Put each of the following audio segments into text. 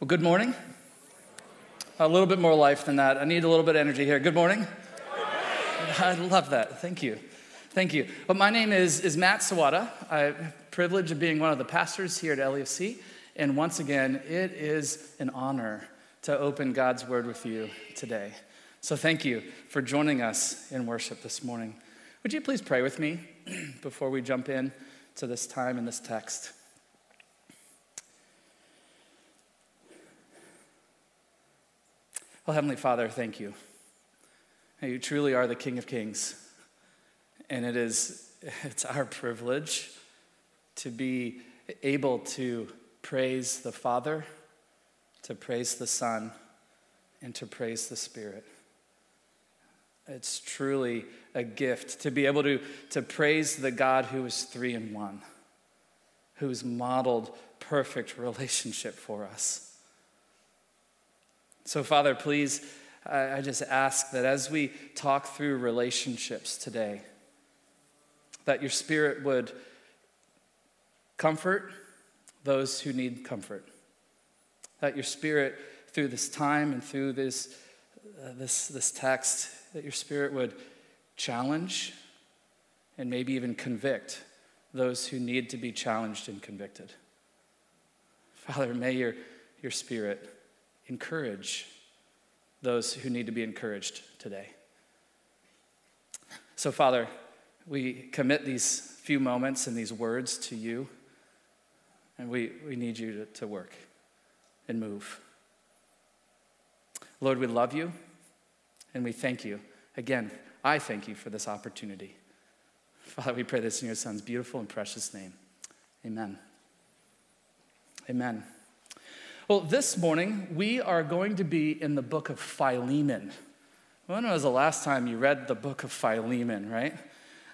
Well, good morning. A little bit more life than that. I need a little bit of energy here. Good morning. I love that. Thank you. Thank you. Well, my name is, is Matt Sawada. I have the privilege of being one of the pastors here at LEFC. And once again, it is an honor to open God's Word with you today. So thank you for joining us in worship this morning. Would you please pray with me before we jump in to this time in this text? Well, Heavenly Father, thank you. You truly are the King of Kings. And it is it's our privilege to be able to praise the Father, to praise the Son, and to praise the Spirit. It's truly a gift to be able to, to praise the God who is three in one, who's modeled perfect relationship for us. So, Father, please, I, just ask that as we talk through relationships today, that your Spirit would comfort those who need comfort. That your Spirit, through this time and through this, uh, this, this text, that your Spirit would challenge and maybe even convict those who need to be challenged and convicted. Father, may your, your Spirit encourage those who need to be encouraged today. So, Father, we commit these few moments and these words to you, and we, we need you to, to work and move. Lord, we love you and we thank you. Again, I thank you for this opportunity. Father, we pray this in your Son's beautiful and precious name. Amen. Amen. Well, this morning we are going to be in the book of Philemon. When was the last time you read the book of Philemon, right?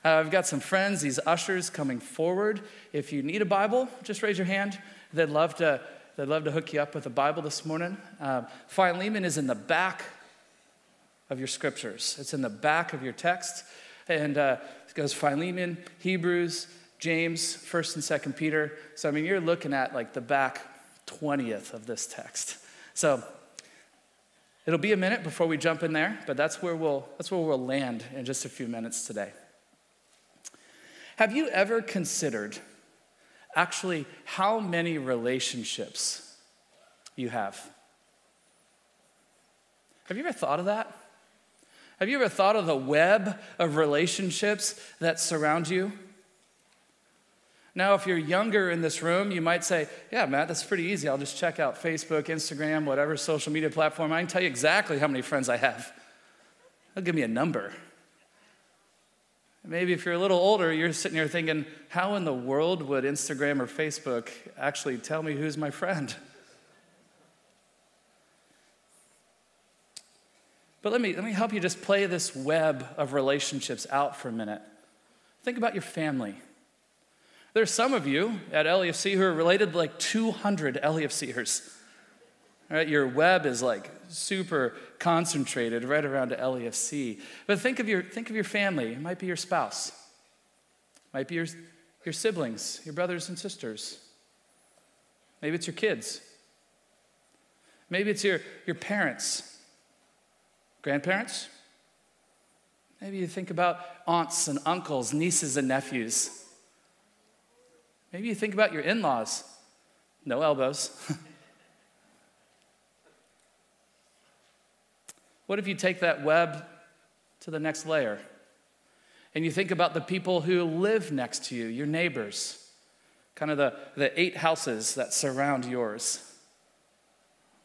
Uh, I've got some friends, these ushers coming forward. If you need a Bible, just raise your hand. They'd love to, they'd love to hook you up with a Bible this morning. Uh, Philemon is in the back of your scriptures. It's in the back of your text. And uh, it goes Philemon, Hebrews, James, 1st and 2nd Peter. So, I mean, you're looking at like the back 20th of this text. So, it'll be a minute before we jump in there, but that's where we'll, that's where we'll land in just a few minutes today. Have you ever considered actually how many relationships you have? Have you ever thought of that? Have you ever thought of the web of relationships that surround you? Now, if you're younger in this room, you might say, Yeah, Matt, that's pretty easy. I'll just check out Facebook, Instagram, whatever social media platform. I can tell you exactly how many friends I have. They'll give me a number. Maybe if you're a little older, you're sitting here thinking, How in the world would Instagram or Facebook actually tell me who's my friend? But let me, let me help you just play this web of relationships out for a minute. Think about your family. There's some of you at LEFC who are related to like 200 LEFCers. Right, your web is like super concentrated right around to LEFC. But think of your, think of your family. It might be your spouse, it might be your, your siblings, your brothers and sisters. Maybe it's your kids. Maybe it's your, your parents Grandparents? Maybe you think about aunts and uncles, nieces and nephews. Maybe you think about your in laws. No elbows. what if you take that web to the next layer and you think about the people who live next to you, your neighbors, kind of the, the eight houses that surround yours,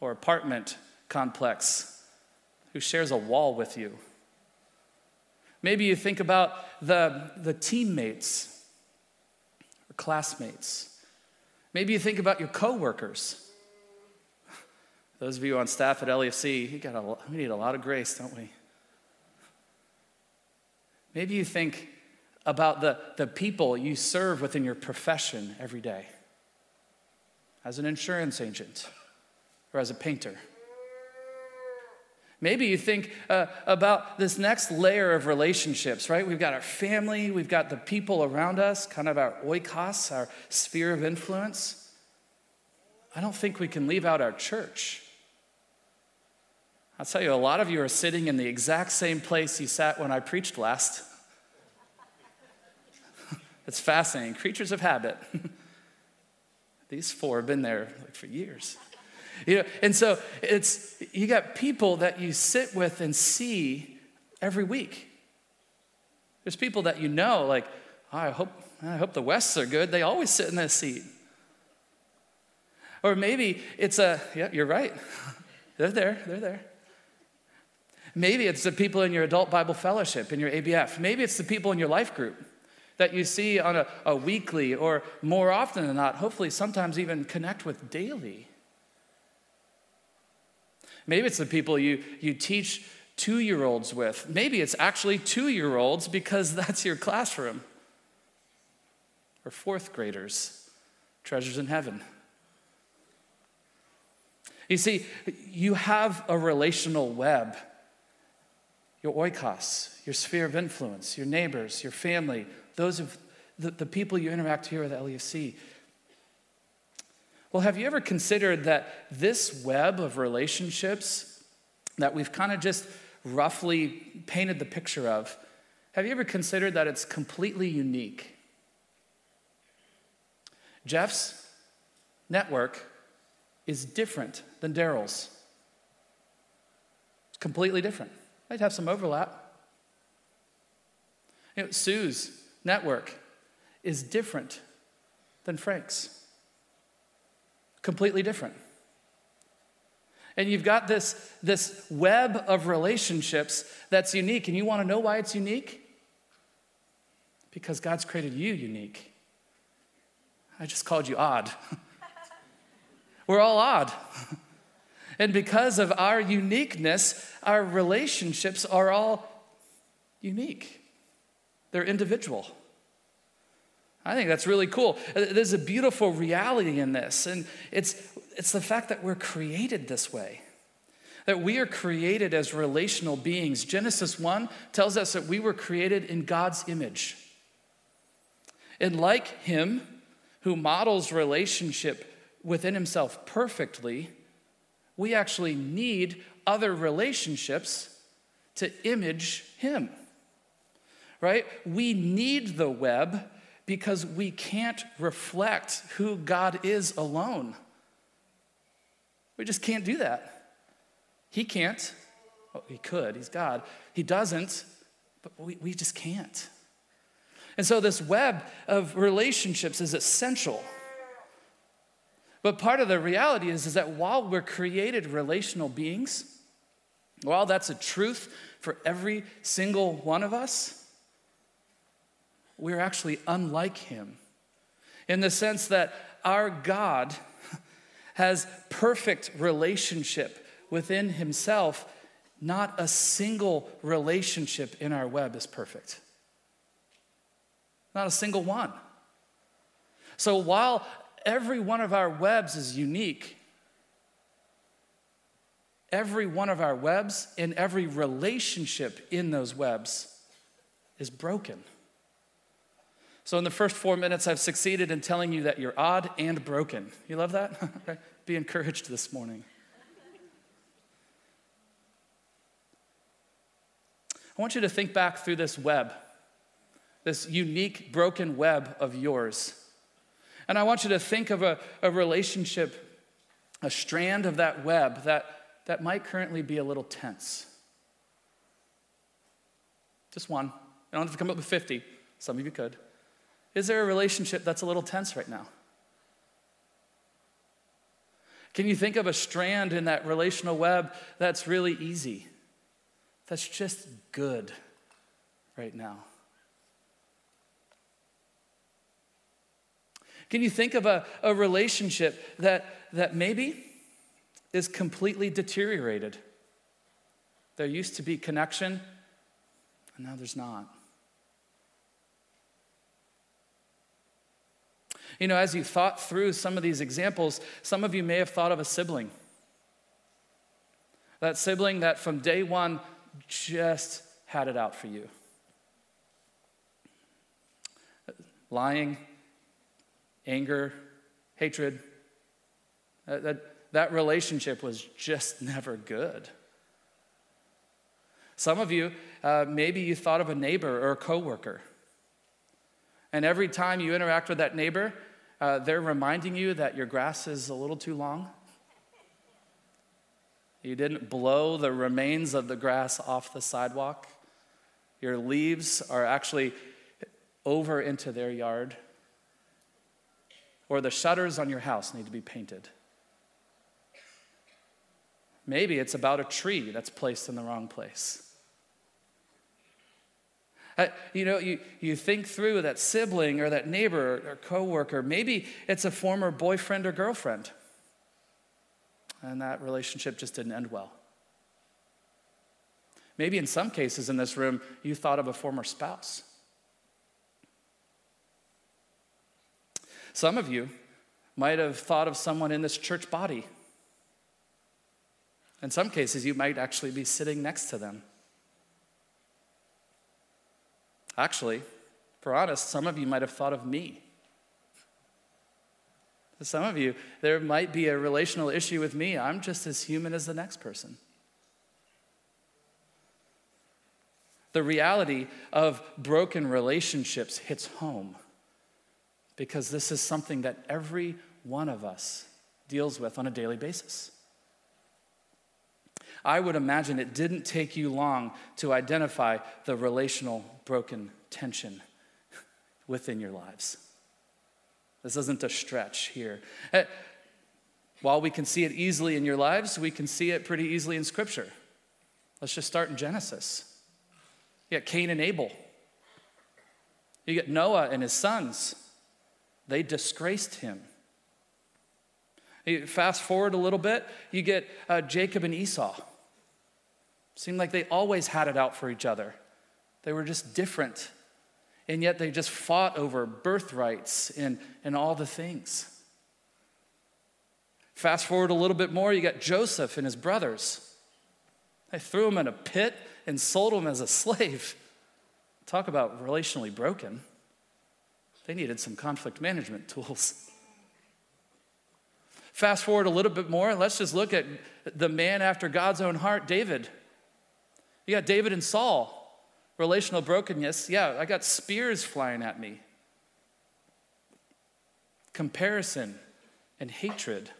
or apartment complex who shares a wall with you. Maybe you think about the, the teammates classmates. Maybe you think about your coworkers. Those of you on staff at LEFC, you got a, we need a lot of grace, don't we? Maybe you think about the, the people you serve within your profession every day as an insurance agent or as a painter. Maybe you think uh, about this next layer of relationships, right? We've got our family, we've got the people around us, kind of our oikos, our sphere of influence. I don't think we can leave out our church. I'll tell you, a lot of you are sitting in the exact same place you sat when I preached last. it's fascinating. Creatures of habit. These four have been there like for years. You know, and so it's you got people that you sit with and see every week. There's people that you know, like, oh, I hope I hope the Wests are good. They always sit in that seat. Or maybe it's a, yeah, you're right. they're there, they're there. Maybe it's the people in your adult Bible fellowship, in your ABF. Maybe it's the people in your life group that you see on a, a weekly or more often than not, hopefully sometimes even connect with daily. Maybe it's the people you, you teach two year olds with. Maybe it's actually two year olds because that's your classroom. Or fourth graders, treasures in heaven. You see, you have a relational web your oikos, your sphere of influence, your neighbors, your family, those of the, the people you interact here at LEFC. Well, have you ever considered that this web of relationships that we've kind of just roughly painted the picture of, have you ever considered that it's completely unique? Jeff's network is different than Daryl's. It's completely different. Might have some overlap. You know, Sue's network is different than Frank's. Completely different. And you've got this, this web of relationships that's unique. And you want to know why it's unique? Because God's created you unique. I just called you odd. We're all odd. And because of our uniqueness, our relationships are all unique, they're individual. I think that's really cool. Uh, there's a beautiful reality in this, and it's, it's the fact that we're created this way. That we are created as relational beings. Genesis 1 tells us that we were created in God's image. And like Him, who models relationship within Himself perfectly, we actually need other relationships to image Him. Right? We need the web because we can't reflect who God is alone. We just can't do that. He can't. Well, he could, he's God. He doesn't, but we, we just can't. And so, this web of relationships is essential. But part of the reality is, is that while we're created relational beings, while that's a truth for every single one of us, we're actually unlike Him in the sense that our God has perfect relationship within Himself. Not a single relationship in our web is perfect. Not a single one. So while every one of our webs is unique. Every one of our webs and every relationship in those webs is broken. So, in the first four minutes, I've succeeded in telling you that you're odd and broken. You love that? Be encouraged this morning. I want you to think back through this web, this unique, broken web of yours. And I want you to think of a, a relationship, a strand of that web that, that might currently be a little tense. Just one. You don't have to come up with 50. Some of you could. Is there a relationship that's a little tense right now? Can you think of a strand in that relational web that's really easy? That's just good right now? Can you think of a, a relationship that, that maybe is completely deteriorated? There used to be connection, and now there's not. You know, as you thought through some of these examples, some of you may have thought of a sibling. That sibling that from day one just had it out for you. Lying, anger, hatred. Uh, that, that relationship was just never good. Some of you, uh, maybe you thought of a neighbor or a coworker. And every time you interact with that neighbor, uh, they're reminding you that your grass is a little too long. You didn't blow the remains of the grass off the sidewalk. Your leaves are actually over into their yard. Or the shutters on your house need to be painted. Maybe it's about a tree that's placed in the wrong place. You know, you, you think through that sibling or that neighbor or coworker. Maybe it's a former boyfriend or girlfriend. And that relationship just didn't end well. Maybe in some cases in this room, you thought of a former spouse. Some of you might have thought of someone in this church body. In some cases, you might actually be sitting next to them. Actually, for honest, some of you might have thought of me. some of you, there might be a relational issue with me. I'm just as human as the next person. The reality of broken relationships hits home because this is something that every one of us deals with on a daily basis. I would imagine it didn't take you long to identify the relational broken tension within your lives. This isn't a stretch here. Eh, while we can see it easily in your lives, we can see it pretty easily in Scripture. Let's just start in Genesis. You got Cain and Abel. You get Noah and his sons. They disgraced him. You fast forward a little bit, you get uh, Jacob and Esau. Seemed like they always had it out for each other. They were just different. And yet they just fought over birthrights and, and all the things. Fast forward a little bit more, you got Joseph and his brothers. They threw him in a pit and sold him as a slave. Talk about relationally broken. They needed some conflict management tools. Fast forward a little bit more, let's just look at the man after God's own heart, David. You got David and Saul. Relational brokenness. Yeah, I got spears flying at me. Comparison and hatred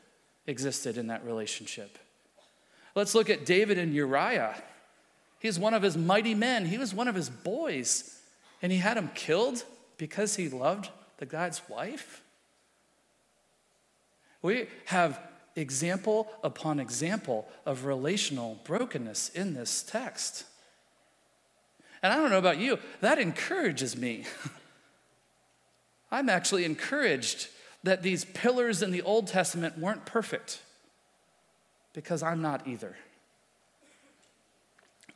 existed in that relationship. Let's look at David and Uriah. He's one of his mighty men, he was one of his boys, and he had him killed because he loved the God's wife. We have example upon example of relational brokenness in this text. And I don't know about you, that encourages me. I'm actually encouraged that these pillars in the Old Testament weren't perfect because I'm not either.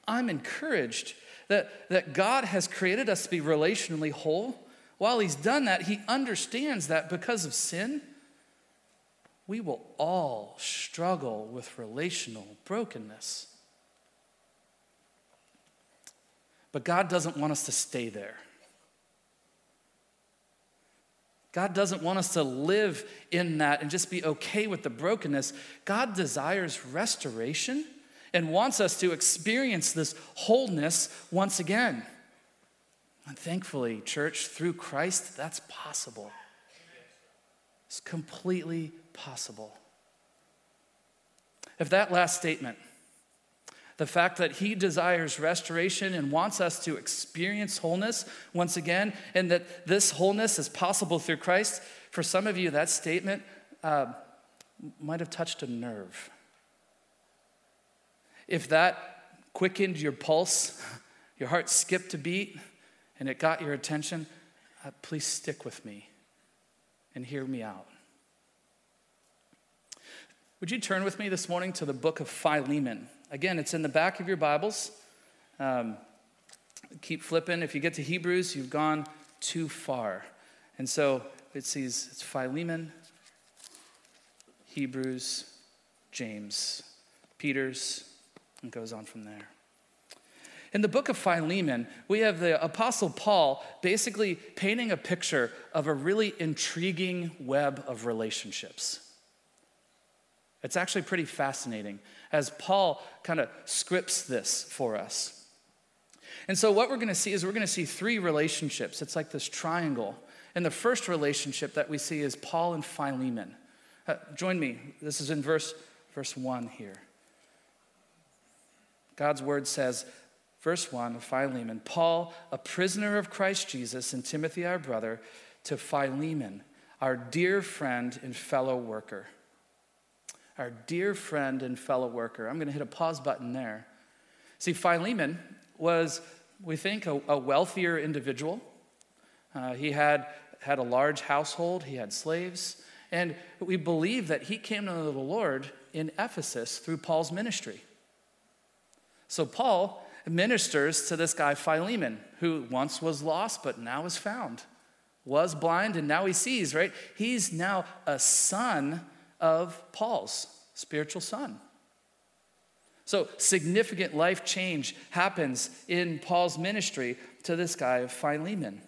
I'm encouraged that, that God has created us to be relationally whole. While He's done that, He understands that because of sin, we will all struggle with relational brokenness. But God doesn't want us to stay there. God doesn't want us to live in that and just be okay with the brokenness. God desires restoration and wants us to experience this wholeness once again. And thankfully, church, through Christ, that's possible. It's completely possible. If that last statement, the fact that he desires restoration and wants us to experience wholeness once again, and that this wholeness is possible through Christ, for some of you, that statement uh, might have touched a nerve. If that quickened your pulse, your heart skipped a beat, and it got your attention, uh, please stick with me and hear me out. Would you turn with me this morning to the book of Philemon? Again, it's in the back of your Bibles. Um, keep flipping. If you get to Hebrews, you've gone too far. And so it says it's Philemon, Hebrews, James, Peter's, and goes on from there. In the book of Philemon, we have the Apostle Paul basically painting a picture of a really intriguing web of relationships. It's actually pretty fascinating as Paul kind of scripts this for us. And so, what we're going to see is we're going to see three relationships. It's like this triangle. And the first relationship that we see is Paul and Philemon. Uh, join me. This is in verse, verse 1 here. God's word says, verse 1 of Philemon Paul, a prisoner of Christ Jesus, and Timothy, our brother, to Philemon, our dear friend and fellow worker. Our dear friend and fellow worker. I'm going to hit a pause button there. See, Philemon was, we think, a, a wealthier individual. Uh, he had, had a large household, he had slaves, and we believe that he came to the Lord in Ephesus through Paul's ministry. So Paul ministers to this guy Philemon, who once was lost but now is found, was blind and now he sees, right? He's now a son of Paul's, spiritual son. So, significant life change happens in Paul's ministry to this guy of Philemon.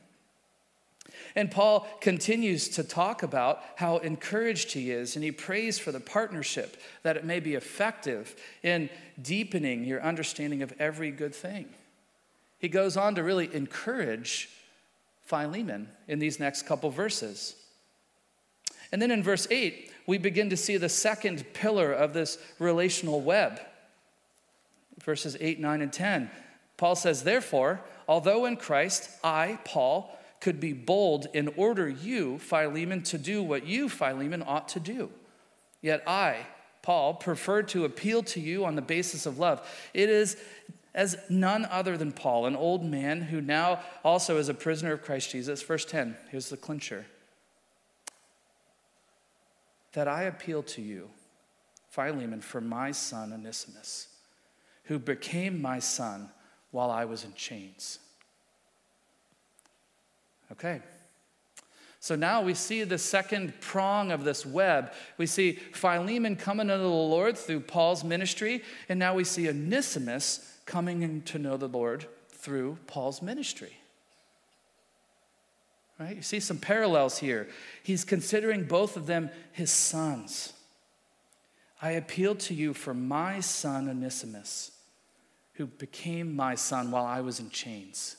And Paul continues to talk about how encouraged he is, and he prays for the partnership that it may be effective in deepening your understanding of every good thing. He goes on to really encourage Philemon in these next couple verses. And then in verse 8, we begin to see the second pillar of this relational web. Verses 8, 9, and 10. Paul says, Therefore, although in Christ I, Paul, could be bold and order you, Philemon, to do what you, Philemon, ought to do. Yet I, Paul, prefer to appeal to you on the basis of love. It is as none other than Paul, an old man who now also is a prisoner of Christ Jesus. Verse 10, here's the clincher. That I appeal to you, Philemon, for my son Onesimus, who became my son while I was in chains. Okay. So now we see the second prong of this web. We see Philemon coming to the Lord through Paul's ministry, and now we see Onesimus coming to know the Lord through Paul's ministry. Right? You see some parallels here. He's considering both of them his sons. I appeal to you for my son Onesimus, who became my son while I was in chains.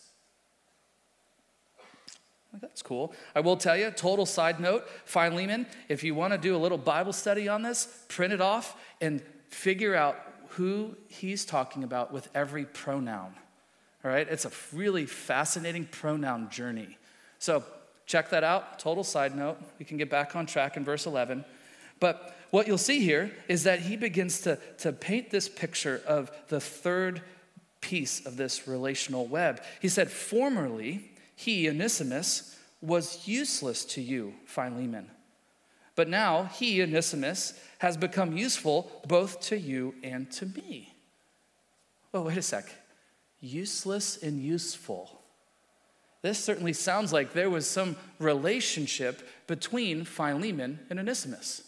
That's cool. I will tell you, total side note Philemon, if you want to do a little Bible study on this, print it off and figure out who he's talking about with every pronoun. All right? It's a really fascinating pronoun journey. So check that out. Total side note. We can get back on track in verse 11. But what you'll see here is that he begins to, to paint this picture of the third piece of this relational web. He said, Formerly, he, Onesimus, was useless to you, Philemon. But now he, Onesimus, has become useful both to you and to me. Oh, wait a sec. Useless and useful. This certainly sounds like there was some relationship between Philemon and Onesimus.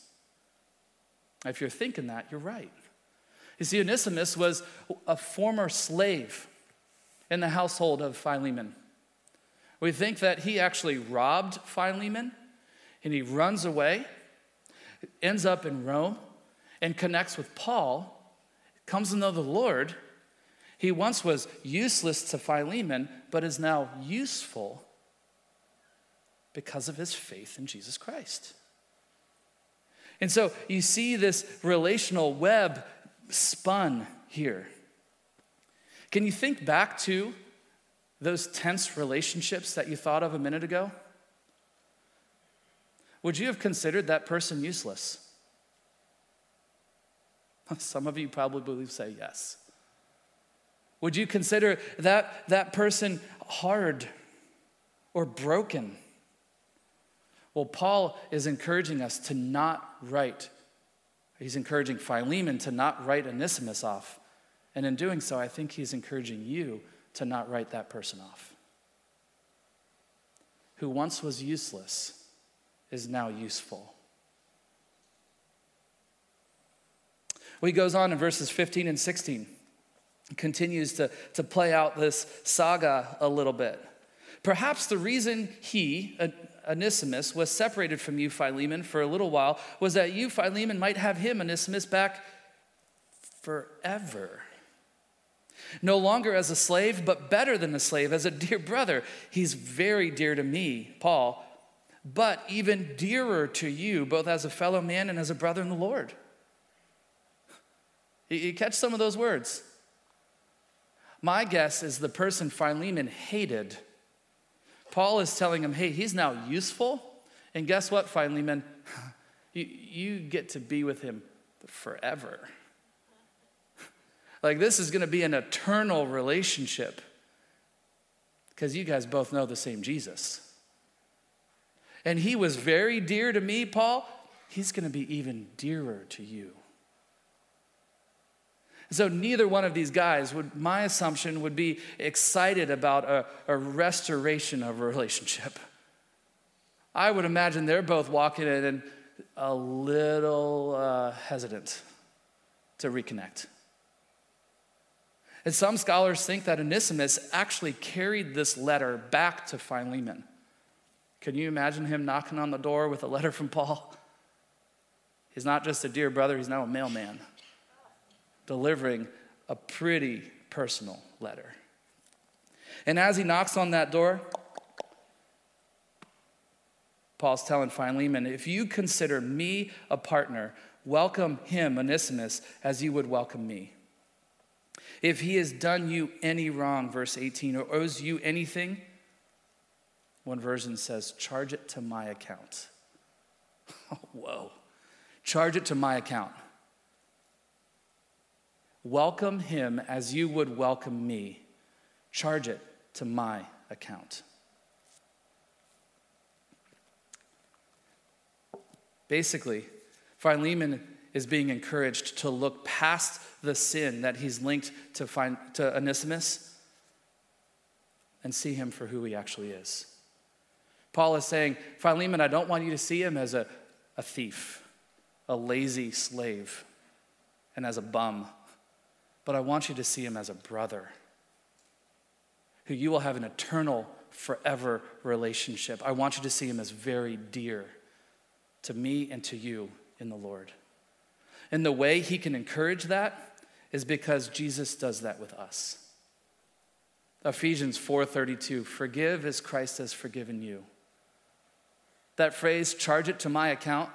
If you're thinking that, you're right. You see, Onesimus was a former slave in the household of Philemon. We think that he actually robbed Philemon and he runs away, ends up in Rome, and connects with Paul, comes to know the Lord. He once was useless to Philemon, but is now useful because of his faith in Jesus Christ. And so you see this relational web spun here. Can you think back to those tense relationships that you thought of a minute ago? Would you have considered that person useless? Some of you probably believe say yes. Would you consider that, that person hard or broken? Well, Paul is encouraging us to not write. He's encouraging Philemon to not write Onesimus off. And in doing so, I think he's encouraging you to not write that person off. Who once was useless is now useful. He goes on in verses 15 and 16, continues to, to play out this saga a little bit. Perhaps the reason he, Onesimus was separated from you, Philemon, for a little while was that you, Philemon, might have him, Onesimus, back forever. No longer as a slave, but better than a slave, as a dear brother. He's very dear to me, Paul, but even dearer to you, both as a fellow man and as a brother in the Lord. You catch some of those words? My guess is the person Philemon hated Paul is telling him, hey, he's now useful. And guess what, Philemon? You, you get to be with him forever. Like, this is going to be an eternal relationship because you guys both know the same Jesus. And he was very dear to me, Paul. He's going to be even dearer to you. So neither one of these guys would, my assumption, would be excited about a, a restoration of a relationship. I would imagine they're both walking in and a little uh, hesitant to reconnect. And some scholars think that Onesimus actually carried this letter back to Philemon. Can you imagine him knocking on the door with a letter from Paul? He's not just a dear brother, he's now a mailman delivering a pretty personal letter. And as he knocks on that door, Paul's telling Philemon, if you consider me a partner, welcome him, Onesimus, as you would welcome me. If he has done you any wrong, verse 18, or owes you anything, one version says, charge it to my account. whoa. Charge it to my account. Welcome him as you would welcome me. Charge it to my account. Basically, Philemon is being encouraged to look past the sin that he's linked to, find, to Onesimus and see him for who he actually is. Paul is saying, Philemon, I don't want you to see him as a, a thief, a lazy slave, and as a bum but I want you to see him as a brother who you will have an eternal, forever relationship. I want you to see him as very dear to me and to you in the Lord. And the way he can encourage that is because Jesus does that with us. Ephesians 4:32 forgive as Christ has forgiven you. That phrase charge it to my account.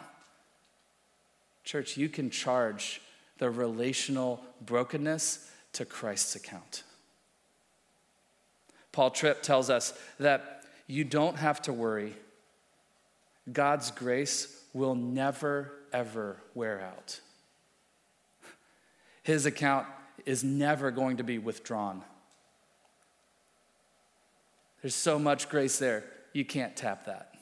Church, you can charge the relational brokenness to Christ's account. Paul Tripp tells us that you don't have to worry. God's grace will never, ever wear out. His account is never going to be withdrawn. There's so much grace there, you can't tap that.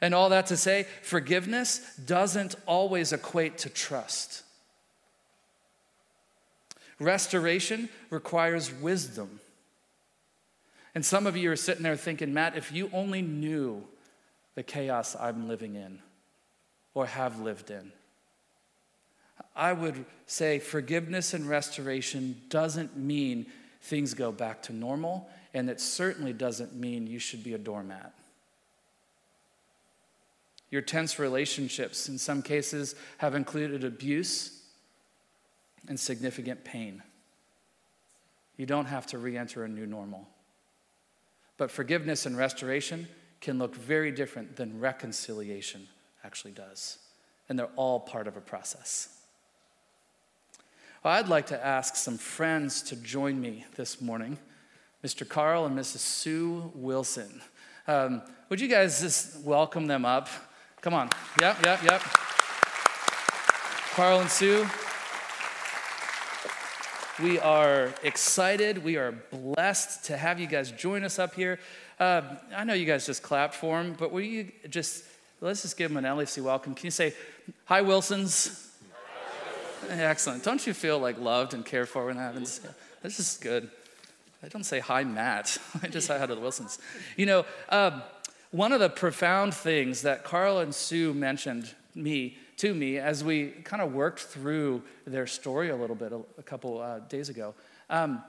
And all that to say, forgiveness doesn't always equate to trust. Restoration requires wisdom. And some of you are sitting there thinking, Matt, if you only knew the chaos I'm living in or have lived in, I would say forgiveness and restoration doesn't mean things go back to normal, and it certainly doesn't mean you should be a doormat. Your tense relationships, in some cases, have included abuse and significant pain. You don't have to re enter a new normal. But forgiveness and restoration can look very different than reconciliation actually does. And they're all part of a process. I'd like to ask some friends to join me this morning Mr. Carl and Mrs. Sue Wilson. Um, would you guys just welcome them up? Come on. Yep, yep, yep. Carl and Sue, we are excited. We are blessed to have you guys join us up here. Uh, I know you guys just clapped for them, but will you just, let's just give them an LAC welcome. Can you say, Hi, Wilsons? Excellent. Don't you feel like loved and cared for when that happens? This is good. I don't say hi, Matt. I just say hi to the Wilsons. You know, um, one of the profound things that Carl and Sue mentioned me to me as we kind of worked through their story a little bit a, a couple uh, days ago, um,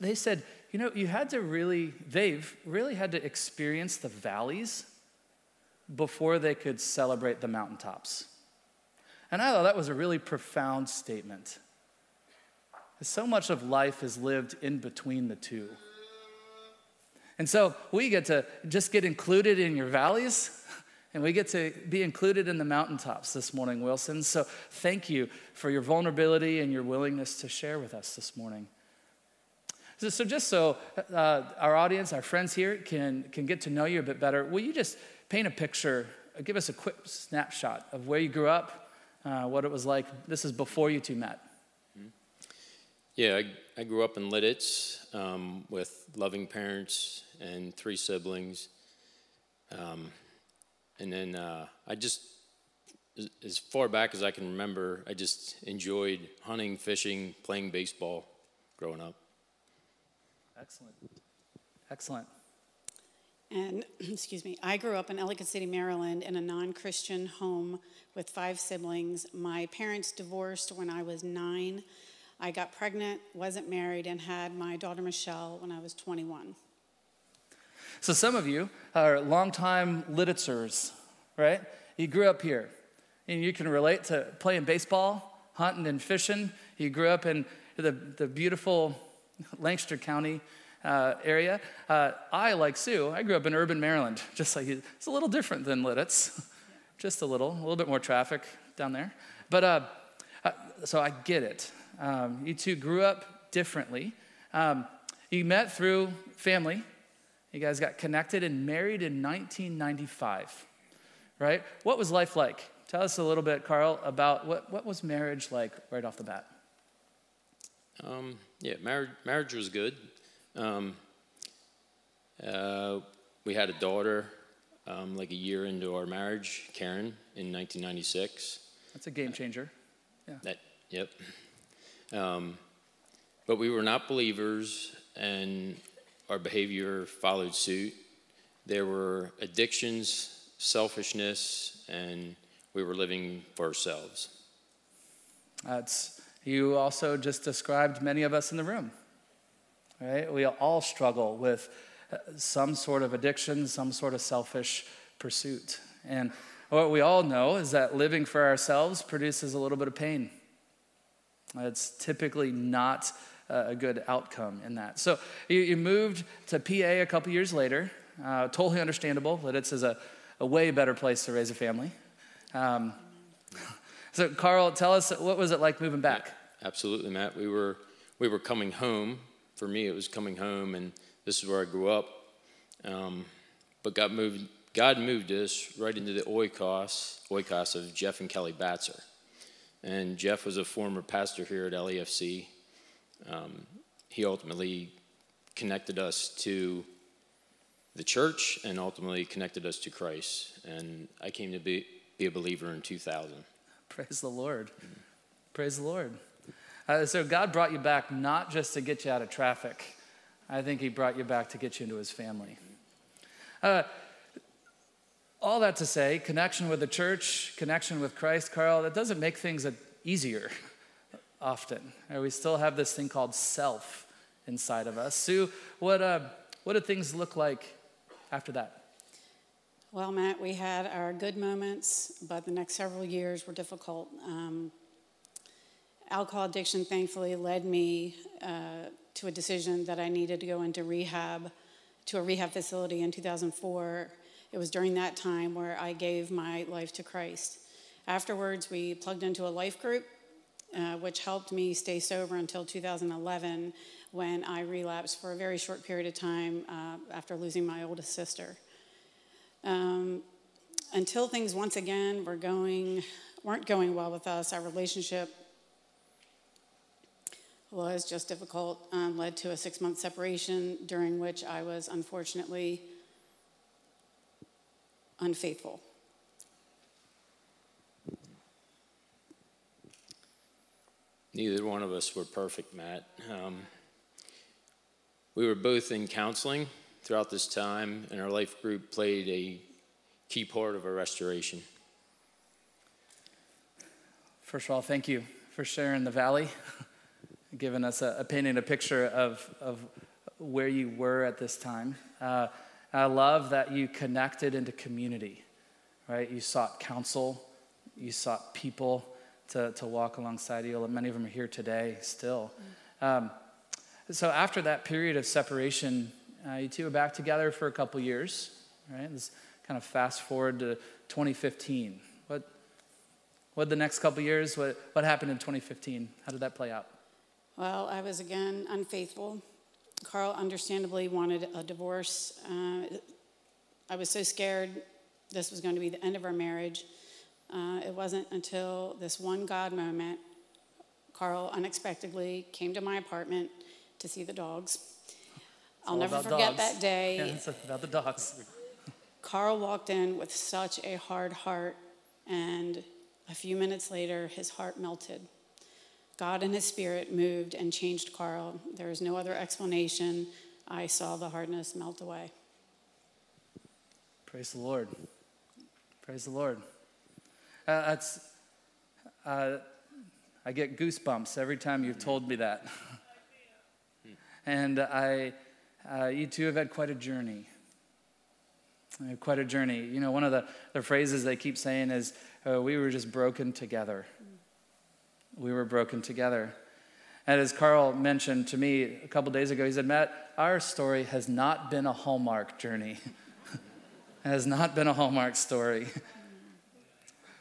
they said, you know, you had to really, they've really had to experience the valleys before they could celebrate the mountaintops. And I thought that was a really profound statement. So much of life is lived in between the two. And so we get to just get included in your valleys, and we get to be included in the mountaintops this morning, Wilson. So thank you for your vulnerability and your willingness to share with us this morning. So, just so uh, our audience, our friends here, can, can get to know you a bit better, will you just paint a picture, give us a quick snapshot of where you grew up, uh, what it was like? This is before you two met. Yeah, I, I grew up in Lititz um, with loving parents and three siblings. Um, and then uh, I just, as far back as I can remember, I just enjoyed hunting, fishing, playing baseball growing up. Excellent. Excellent. And, excuse me, I grew up in Ellicott City, Maryland, in a non Christian home with five siblings. My parents divorced when I was nine. I got pregnant, wasn't married, and had my daughter Michelle when I was 21. So, some of you are longtime Lititzers, right? You grew up here, and you can relate to playing baseball, hunting, and fishing. You grew up in the, the beautiful Lancaster County uh, area. Uh, I, like Sue, I grew up in urban Maryland, just like you. It's a little different than Lititz, just a little, a little bit more traffic down there. But uh, uh, so I get it. Um, you two grew up differently. Um, you met through family. You guys got connected and married in 1995, right? What was life like? Tell us a little bit, Carl, about what, what was marriage like right off the bat? Um, yeah, marriage, marriage was good. Um, uh, we had a daughter um, like a year into our marriage, Karen, in 1996. That's a game changer. Yeah. That, yep. Um, but we were not believers, and our behavior followed suit. There were addictions, selfishness, and we were living for ourselves. That's you also just described many of us in the room. Right? We all struggle with some sort of addiction, some sort of selfish pursuit. And what we all know is that living for ourselves produces a little bit of pain. It's typically not a good outcome in that. So you, you moved to PA a couple years later. Uh, totally understandable. Lititz is a, a way better place to raise a family. Um, so Carl, tell us what was it like moving back? Yeah, absolutely, Matt. We were we were coming home. For me, it was coming home, and this is where I grew up. Um, but God moved God moved us right into the oikos oikos of Jeff and Kelly Batzer. And Jeff was a former pastor here at LEFC. Um, he ultimately connected us to the church and ultimately connected us to Christ. And I came to be, be a believer in 2000. Praise the Lord. Mm-hmm. Praise the Lord. Uh, so God brought you back not just to get you out of traffic. I think He brought you back to get you into His family. Uh, all that to say, connection with the church, connection with Christ, Carl, that doesn't make things easier often. We still have this thing called self inside of us. Sue, what, uh, what did things look like after that? Well, Matt, we had our good moments, but the next several years were difficult. Um, alcohol addiction, thankfully, led me uh, to a decision that I needed to go into rehab, to a rehab facility in 2004 it was during that time where I gave my life to Christ. Afterwards, we plugged into a life group, uh, which helped me stay sober until 2011 when I relapsed for a very short period of time uh, after losing my oldest sister. Um, until things once again were going, weren't going well with us, our relationship was just difficult, um, led to a six month separation during which I was unfortunately unfaithful. Neither one of us were perfect, Matt. Um, we were both in counseling throughout this time, and our life group played a key part of our restoration. First of all, thank you for sharing the valley, giving us a, a painting a picture of, of where you were at this time. Uh, I love that you connected into community, right? You sought counsel, you sought people to, to walk alongside you. Many of them are here today still. Um, so after that period of separation, uh, you two were back together for a couple years, right? This kind of fast forward to 2015. What, what the next couple years? What, what happened in 2015? How did that play out? Well, I was again unfaithful. Carl understandably wanted a divorce. Uh, I was so scared this was going to be the end of our marriage. Uh, it wasn't until this one God moment, Carl unexpectedly came to my apartment to see the dogs. I'll never forget dogs. that day. Yeah, it's about the dogs. Carl walked in with such a hard heart, and a few minutes later, his heart melted. God and his spirit moved and changed Carl. There is no other explanation. I saw the hardness melt away. Praise the Lord. Praise the Lord. Uh, that's, uh, I get goosebumps every time you've told me that. and I, uh, you two have had quite a journey. Uh, quite a journey. You know, one of the, the phrases they keep saying is, uh, we were just broken together. We were broken together. And as Carl mentioned to me a couple days ago, he said, Matt, our story has not been a Hallmark journey. it has not been a Hallmark story.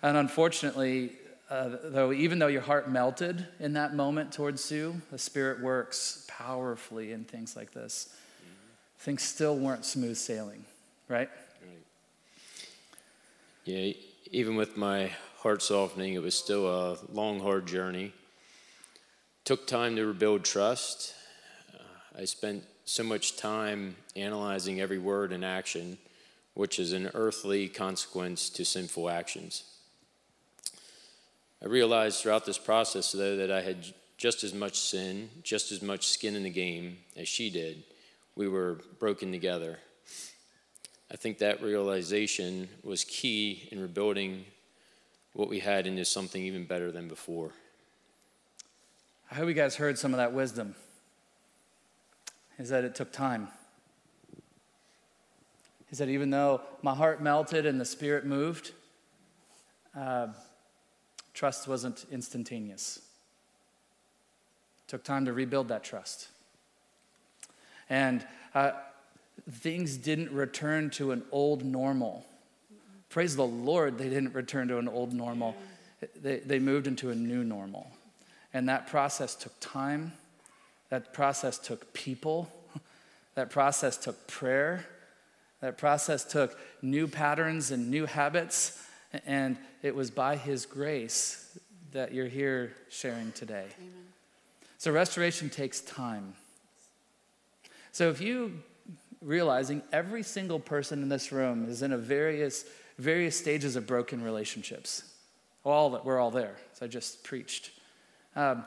and unfortunately, uh, though, even though your heart melted in that moment towards Sue, the Spirit works powerfully in things like this. Mm-hmm. Things still weren't smooth sailing, right? Right. Yeah, even with my heart softening, it was still a long, hard journey. Took time to rebuild trust. I spent so much time analyzing every word and action, which is an earthly consequence to sinful actions. I realized throughout this process, though, that I had just as much sin, just as much skin in the game as she did. We were broken together. I think that realization was key in rebuilding what we had into something even better than before. I hope you guys heard some of that wisdom. Is that it took time. Is that even though my heart melted and the spirit moved, uh, trust wasn't instantaneous. It took time to rebuild that trust. And uh, things didn't return to an old normal. Praise the Lord, they didn't return to an old normal. They, they moved into a new normal. And that process took time, that process took people, that process took prayer, that process took new patterns and new habits. And it was by His grace that you're here sharing today. Amen. So, restoration takes time. So, if you realizing every single person in this room is in a various various stages of broken relationships. All we're all there. as I just preached. Um,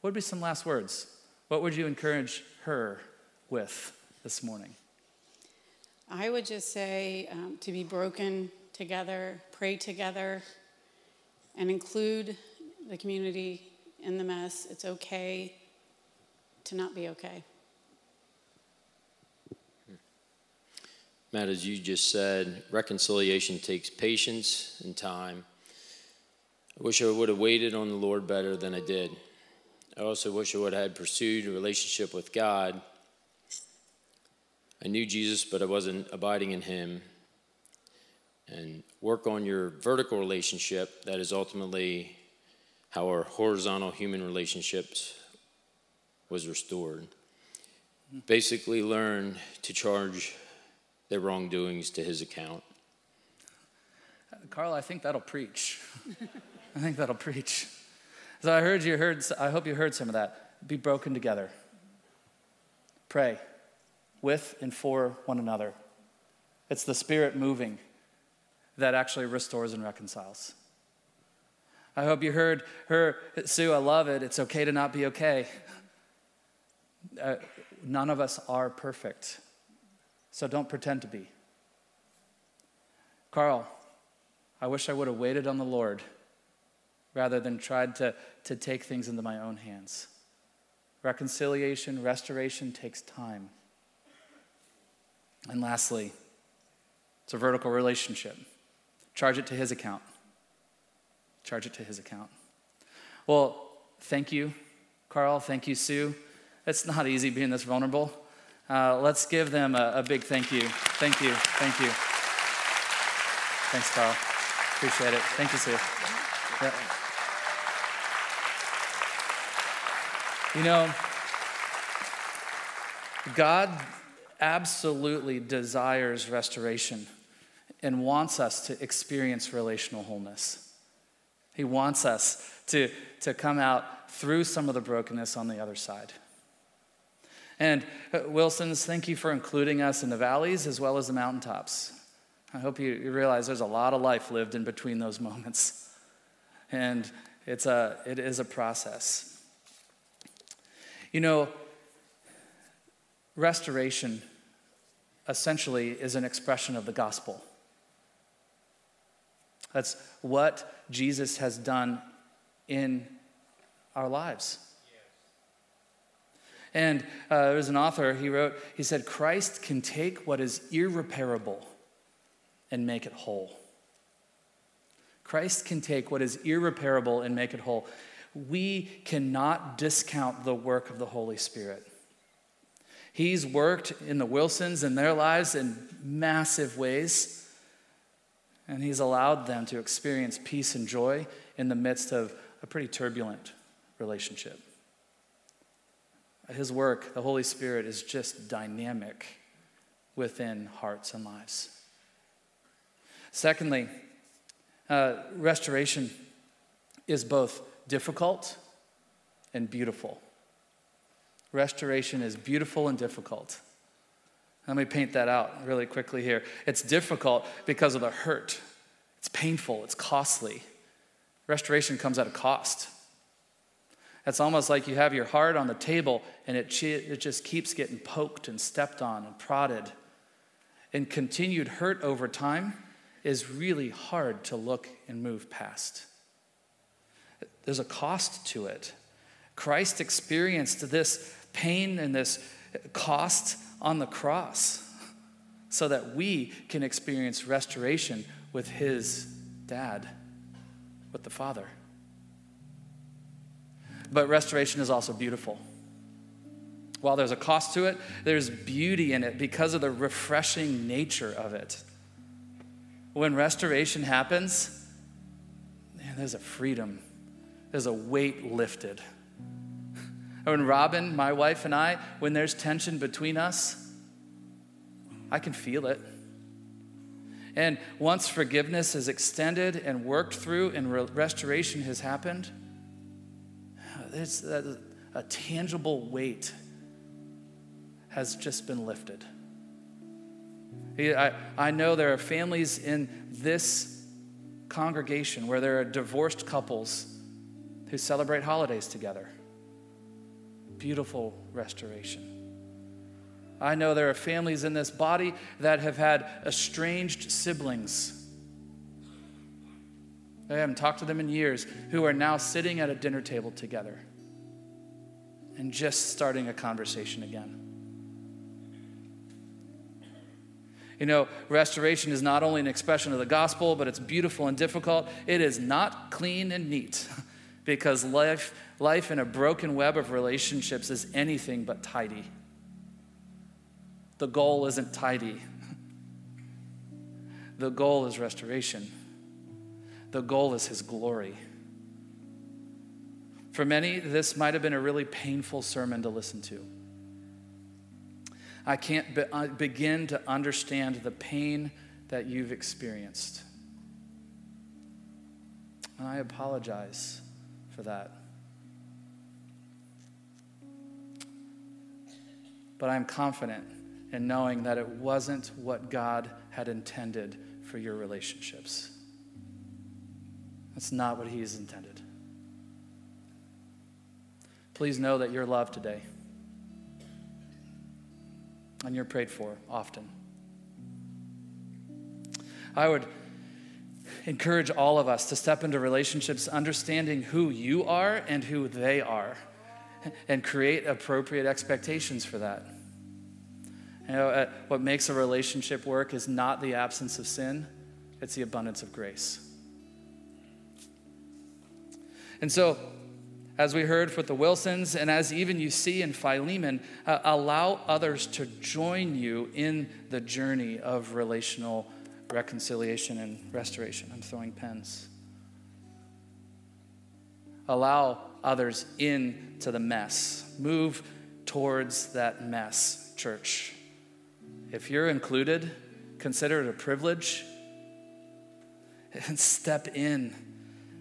what would be some last words? What would you encourage her with this morning? I would just say um, to be broken together, pray together, and include the community in the mess. It's okay to not be okay. Matt, as you just said, reconciliation takes patience and time. I wish I would have waited on the Lord better than I did. I also wish I would have had pursued a relationship with God. I knew Jesus, but I wasn't abiding in Him. And work on your vertical relationship. That is ultimately how our horizontal human relationships was restored. Basically, learn to charge their wrongdoings to his account. Carl, I think that'll preach. I think that'll preach. So I heard you heard, I hope you heard some of that. Be broken together. Pray with and for one another. It's the Spirit moving that actually restores and reconciles. I hope you heard her, Sue, I love it. It's okay to not be okay. Uh, none of us are perfect. So don't pretend to be. Carl, I wish I would have waited on the Lord rather than tried to, to take things into my own hands. Reconciliation, restoration takes time. And lastly, it's a vertical relationship. Charge it to his account. Charge it to his account. Well, thank you, Carl. Thank you, Sue. It's not easy being this vulnerable. Uh, let's give them a, a big thank you. Thank you. Thank you. Thanks, Carl. Appreciate it. Thank you, Sue. Yeah. You know, God absolutely desires restoration and wants us to experience relational wholeness. He wants us to, to come out through some of the brokenness on the other side. And uh, Wilsons, thank you for including us in the valleys as well as the mountaintops. I hope you, you realize there's a lot of life lived in between those moments. And it's a, it is a process. You know, restoration essentially is an expression of the gospel. That's what Jesus has done in our lives. And uh, there was an author, he wrote, he said, Christ can take what is irreparable and make it whole. Christ can take what is irreparable and make it whole we cannot discount the work of the Holy Spirit. He's worked in the Wilsons and their lives in massive ways, and He's allowed them to experience peace and joy in the midst of a pretty turbulent relationship. His work, the Holy Spirit, is just dynamic within hearts and lives. Secondly, uh, restoration is both difficult and beautiful. Restoration is beautiful and difficult. Let me paint that out really quickly here. It's difficult because of the hurt, it's painful, it's costly. Restoration comes at a cost. It's almost like you have your heart on the table and it, it just keeps getting poked and stepped on and prodded. And continued hurt over time is really hard to look and move past. There's a cost to it. Christ experienced this pain and this cost on the cross so that we can experience restoration with his dad, with the Father. But restoration is also beautiful. While there's a cost to it, there's beauty in it because of the refreshing nature of it. When restoration happens, man, there's a freedom there's a weight lifted. When Robin, my wife, and I, when there's tension between us, I can feel it. And once forgiveness is extended and worked through and re- restoration has happened, there's a, a tangible weight has just been lifted. I, I know there are families in this congregation where there are divorced couples who celebrate holidays together. Beautiful restoration. I know there are families in this body that have had estranged siblings. I haven't talked to them in years, who are now sitting at a dinner table together and just starting a conversation again. You know, restoration is not only an expression of the gospel, but it's beautiful and difficult. It is not clean and neat. because life, life in a broken web of relationships is anything but tidy. The goal isn't tidy, the goal is restoration, the goal is His glory. For many, this might have been a really painful sermon to listen to. I can't be- uh, begin to understand the pain that you've experienced. And I apologize for that. But I'm confident in knowing that it wasn't what God had intended for your relationships. That's not what He has intended. Please know that you're loved today. And you're prayed for often. I would encourage all of us to step into relationships understanding who you are and who they are. and create appropriate expectations for that. You know, uh, what makes a relationship work is not the absence of sin, it's the abundance of grace. And so, as we heard with the Wilsons, and as even you see in Philemon, uh, allow others to join you in the journey of relational reconciliation and restoration. I'm throwing pens. Allow others into the mess. Move towards that mess, church. If you're included, consider it a privilege and step in.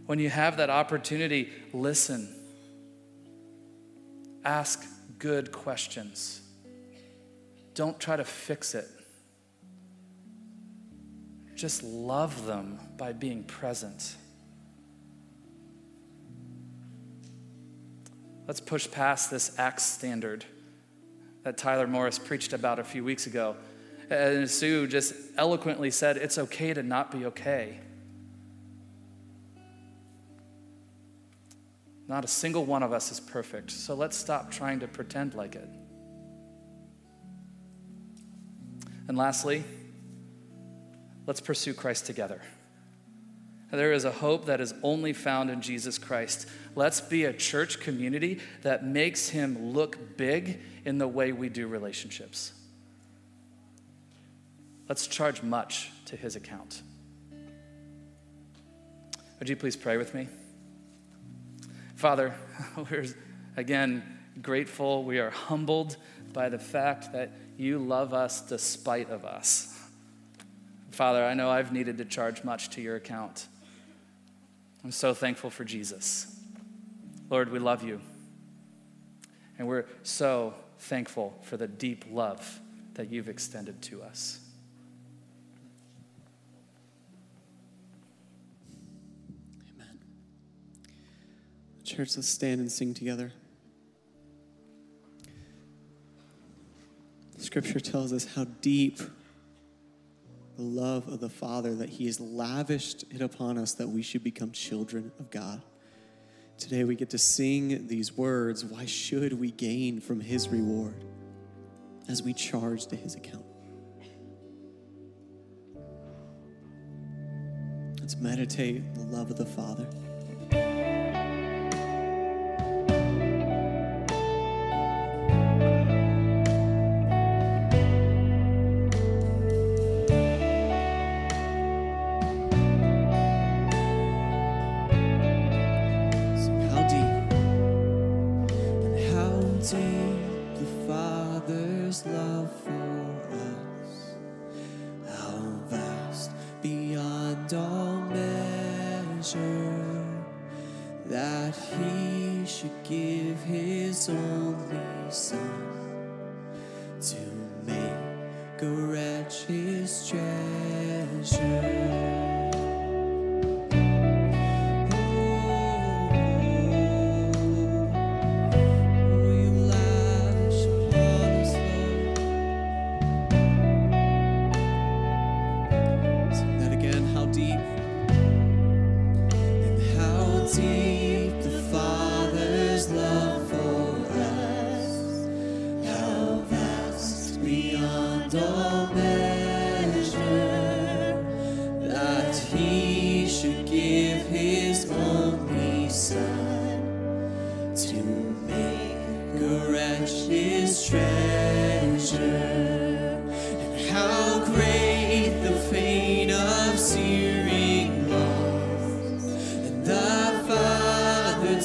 When you have that opportunity, listen. Ask good questions. Don't try to fix it. Just love them by being present. Let's push past this Acts standard that Tyler Morris preached about a few weeks ago. And Sue just eloquently said, It's okay to not be okay. Not a single one of us is perfect, so let's stop trying to pretend like it. And lastly, let's pursue Christ together. There is a hope that is only found in Jesus Christ. Let's be a church community that makes him look big in the way we do relationships. Let's charge much to his account. Would you please pray with me? Father, we're again grateful. We are humbled by the fact that you love us despite of us. Father, I know I've needed to charge much to your account. I'm so thankful for Jesus. Lord, we love you. And we're so thankful for the deep love that you've extended to us. Church, let's stand and sing together. Scripture tells us how deep the love of the Father that He has lavished it upon us that we should become children of God. Today we get to sing these words. Why should we gain from His reward as we charge to His account? Let's meditate the love of the Father.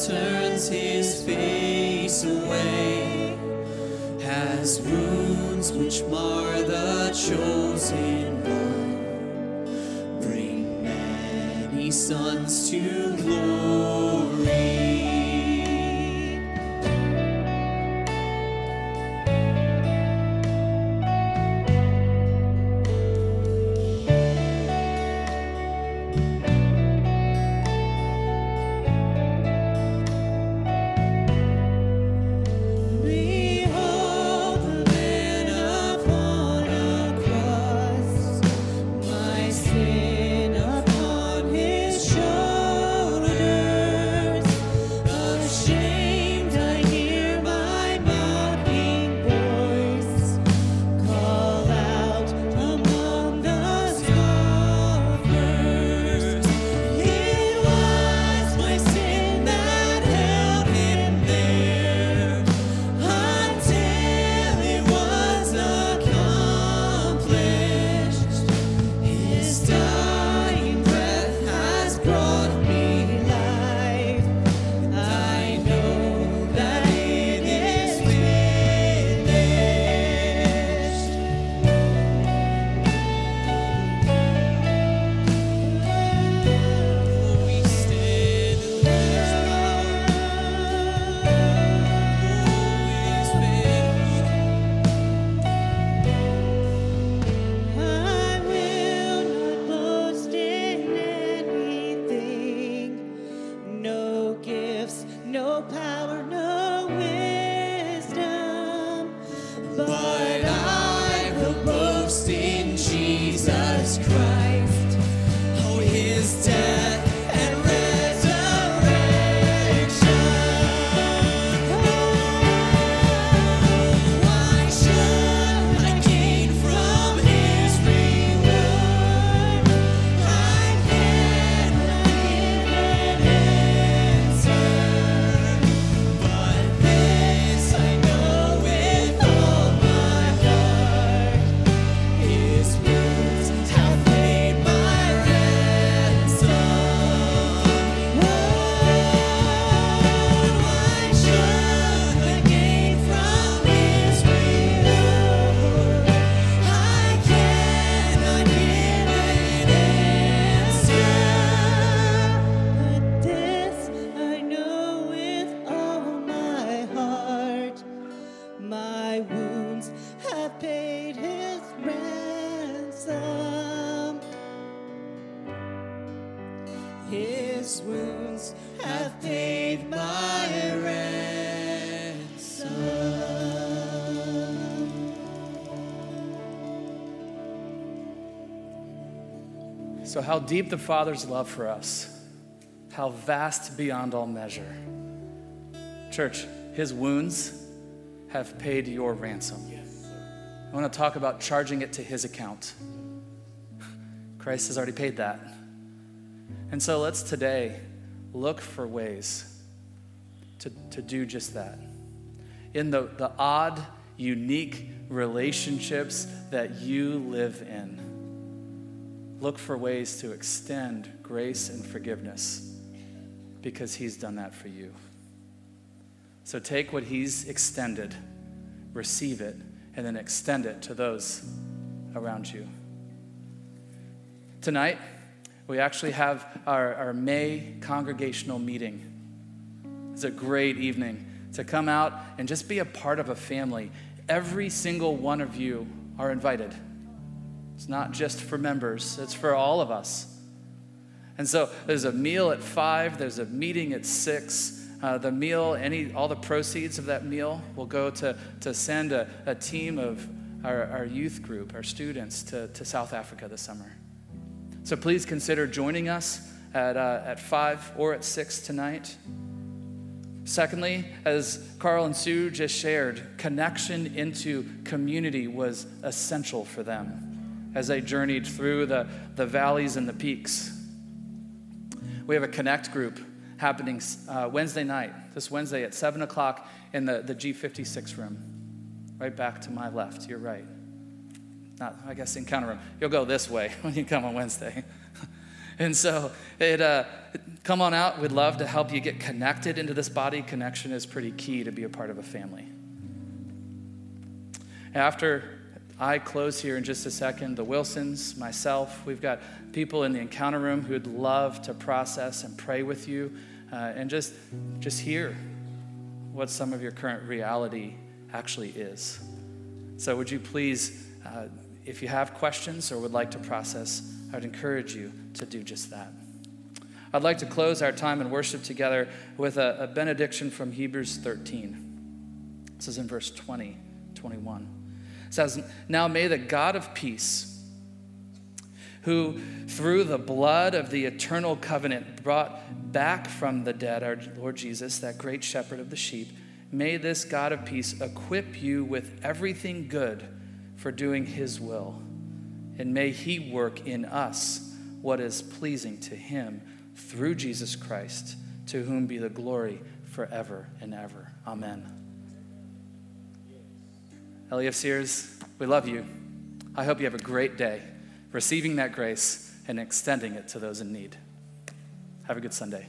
turns his face away, has wounds which mar the chosen one, bring many sons to glory. So, how deep the Father's love for us, how vast beyond all measure. Church, his wounds have paid your ransom. I want to talk about charging it to his account. Christ has already paid that. And so let's today look for ways to, to do just that. In the, the odd, unique relationships that you live in, look for ways to extend grace and forgiveness because he's done that for you. So take what he's extended, receive it, and then extend it to those around you. Tonight, we actually have our, our May congregational meeting. It's a great evening to come out and just be a part of a family. Every single one of you are invited. It's not just for members, it's for all of us. And so there's a meal at five, there's a meeting at six. Uh, the meal, any, all the proceeds of that meal will go to, to send a, a team of our, our youth group, our students, to, to South Africa this summer. So please consider joining us at, uh, at 5 or at 6 tonight. Secondly, as Carl and Sue just shared, connection into community was essential for them as they journeyed through the, the valleys and the peaks. We have a connect group happening uh, Wednesday night, this Wednesday at 7 o'clock in the, the G56 room, right back to my left, your right. Not, I guess, encounter room. You'll go this way when you come on Wednesday. and so, it, uh, come on out. We'd love to help you get connected into this body. Connection is pretty key to be a part of a family. After I close here in just a second, the Wilsons, myself, we've got people in the encounter room who'd love to process and pray with you uh, and just, just hear what some of your current reality actually is. So, would you please, uh, if you have questions or would like to process, I would encourage you to do just that. I'd like to close our time in worship together with a, a benediction from Hebrews 13. This is in verse 20, 21. It says, Now may the God of peace, who through the blood of the eternal covenant brought back from the dead our Lord Jesus, that great shepherd of the sheep, may this God of peace equip you with everything good for doing his will. And may he work in us what is pleasing to him through Jesus Christ, to whom be the glory forever and ever. Amen. LEFCers, we love you. I hope you have a great day receiving that grace and extending it to those in need. Have a good Sunday.